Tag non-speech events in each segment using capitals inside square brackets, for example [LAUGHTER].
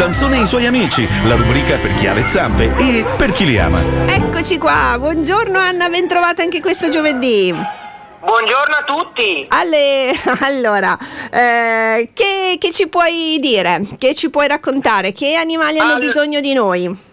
Sansone e i suoi amici, la rubrica per chi ha le zampe e per chi li ama. Eccoci qua, buongiorno Anna, ben trovata anche questo giovedì. Buongiorno a tutti. Alle, [LAUGHS] allora, eh, che, che, ci puoi dire? Che ci puoi raccontare? Che animali hanno All... bisogno di noi?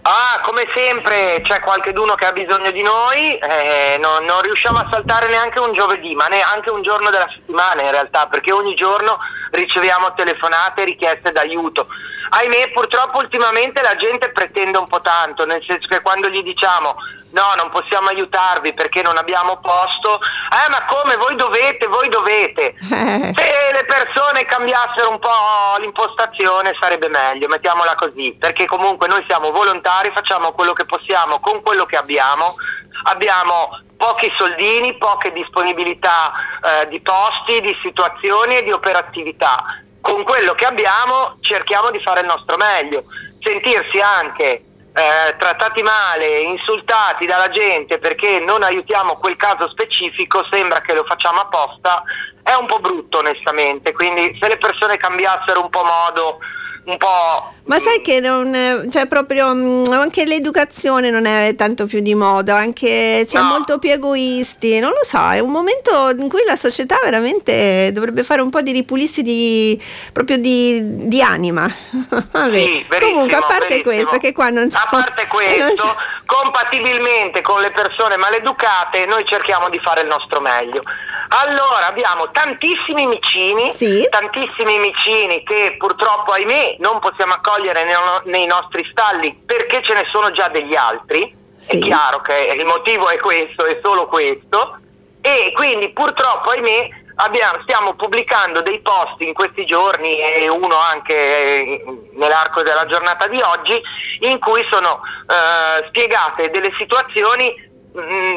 Ah, come sempre c'è qualcheduno che ha bisogno di noi, eh, non, non, riusciamo a saltare neanche un giovedì, ma neanche un giorno della settimana in realtà, perché ogni giorno riceviamo telefonate e richieste d'aiuto. Ahimè, purtroppo ultimamente la gente pretende un po' tanto, nel senso che quando gli diciamo no, non possiamo aiutarvi perché non abbiamo posto, eh ma come voi dovete, voi dovete. [LAUGHS] Se le persone cambiassero un po' l'impostazione sarebbe meglio, mettiamola così, perché comunque noi siamo volontari, facciamo quello che possiamo con quello che abbiamo, abbiamo pochi soldini, poche disponibilità eh, di posti, di situazioni e di operatività. Con quello che abbiamo cerchiamo di fare il nostro meglio, sentirsi anche eh, trattati male, insultati dalla gente perché non aiutiamo quel caso specifico, sembra che lo facciamo apposta, è un po' brutto onestamente, quindi se le persone cambiassero un po' modo un po'... Ma sai che non, cioè proprio mm, anche l'educazione non è tanto più di moda, anche siamo no. molto più egoisti, non lo so, è un momento in cui la società veramente dovrebbe fare un po' di ripulissi di, proprio di, di anima. [LAUGHS] sì, Comunque, a parte verissimo. questo, che qua non so... A parte [LAUGHS] questo, so. compatibilmente con le persone maleducate, noi cerchiamo di fare il nostro meglio. Allora, abbiamo tantissimi micini, sì. tantissimi micini che purtroppo, ahimè, non possiamo accogliere nei, nei nostri stalli perché ce ne sono già degli altri. Sì. È chiaro che il motivo è questo, è solo questo. E quindi purtroppo, ahimè, abbiamo, stiamo pubblicando dei post in questi giorni e uno anche eh, nell'arco della giornata di oggi in cui sono eh, spiegate delle situazioni mm,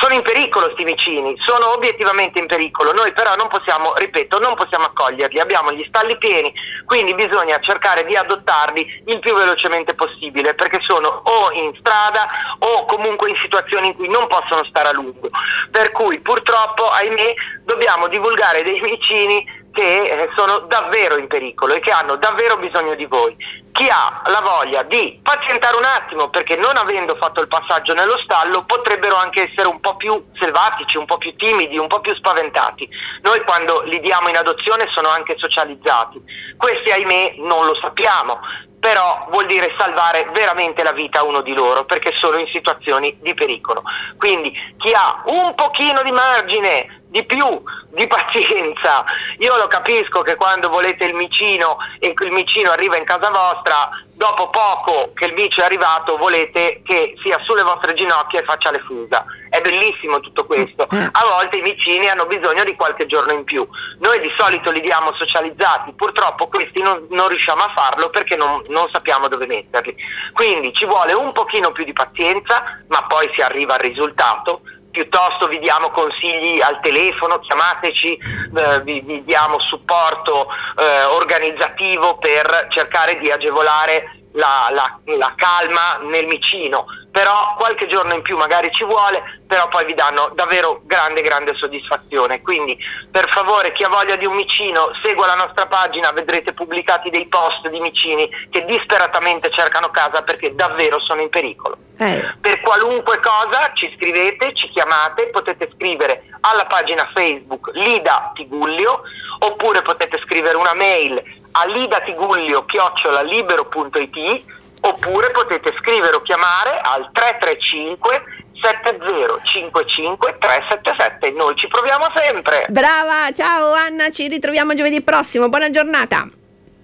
sono in pericolo sti vicini, sono obiettivamente in pericolo, noi però non possiamo, ripeto, non possiamo accoglierli, abbiamo gli stalli pieni, quindi bisogna cercare di adottarli il più velocemente possibile perché sono o in strada o comunque in situazioni in cui non possono stare a lungo. Per cui purtroppo, ahimè, dobbiamo divulgare dei vicini che eh, sono davvero in pericolo e che hanno davvero bisogno di voi. Chi ha la voglia di pazientare un attimo perché non avendo fatto il passaggio nello stallo potrebbero anche essere un po' più selvatici, un po' più timidi, un po' più spaventati. Noi quando li diamo in adozione sono anche socializzati. Questi ahimè non lo sappiamo, però vuol dire salvare veramente la vita a uno di loro perché sono in situazioni di pericolo. Quindi chi ha un pochino di margine di più di pazienza. Io lo capisco che quando volete il micino e il micino arriva in casa vostra, dopo poco che il micio è arrivato volete che sia sulle vostre ginocchia e faccia le fusa. È bellissimo tutto questo. Eh. A volte i micini hanno bisogno di qualche giorno in più. Noi di solito li diamo socializzati, purtroppo questi non, non riusciamo a farlo perché non, non sappiamo dove metterli. Quindi ci vuole un pochino più di pazienza, ma poi si arriva al risultato piuttosto vi diamo consigli al telefono, chiamateci, eh, vi, vi, diamo supporto eh, organizzativo per cercare di agevolare la, la, la, calma nel micino, però qualche giorno in più magari ci vuole, però poi vi danno davvero grande grande soddisfazione. Quindi per favore chi ha voglia di un micino segua la nostra pagina, vedrete pubblicati dei post di micini che disperatamente cercano casa perché davvero sono in pericolo. Eh. Per qualunque cosa ci scrivete, ci chiamate, potete scrivere alla pagina Facebook Lida Tigullio oppure potete scrivere una mail a lidatigullio-libero.it oppure potete scrivere o chiamare al 335 7055 377 noi ci proviamo sempre. Brava ciao Anna ci ritroviamo giovedì prossimo. Buona giornata.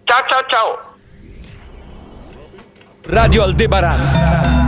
Ciao ciao ciao. Radio Aldebaran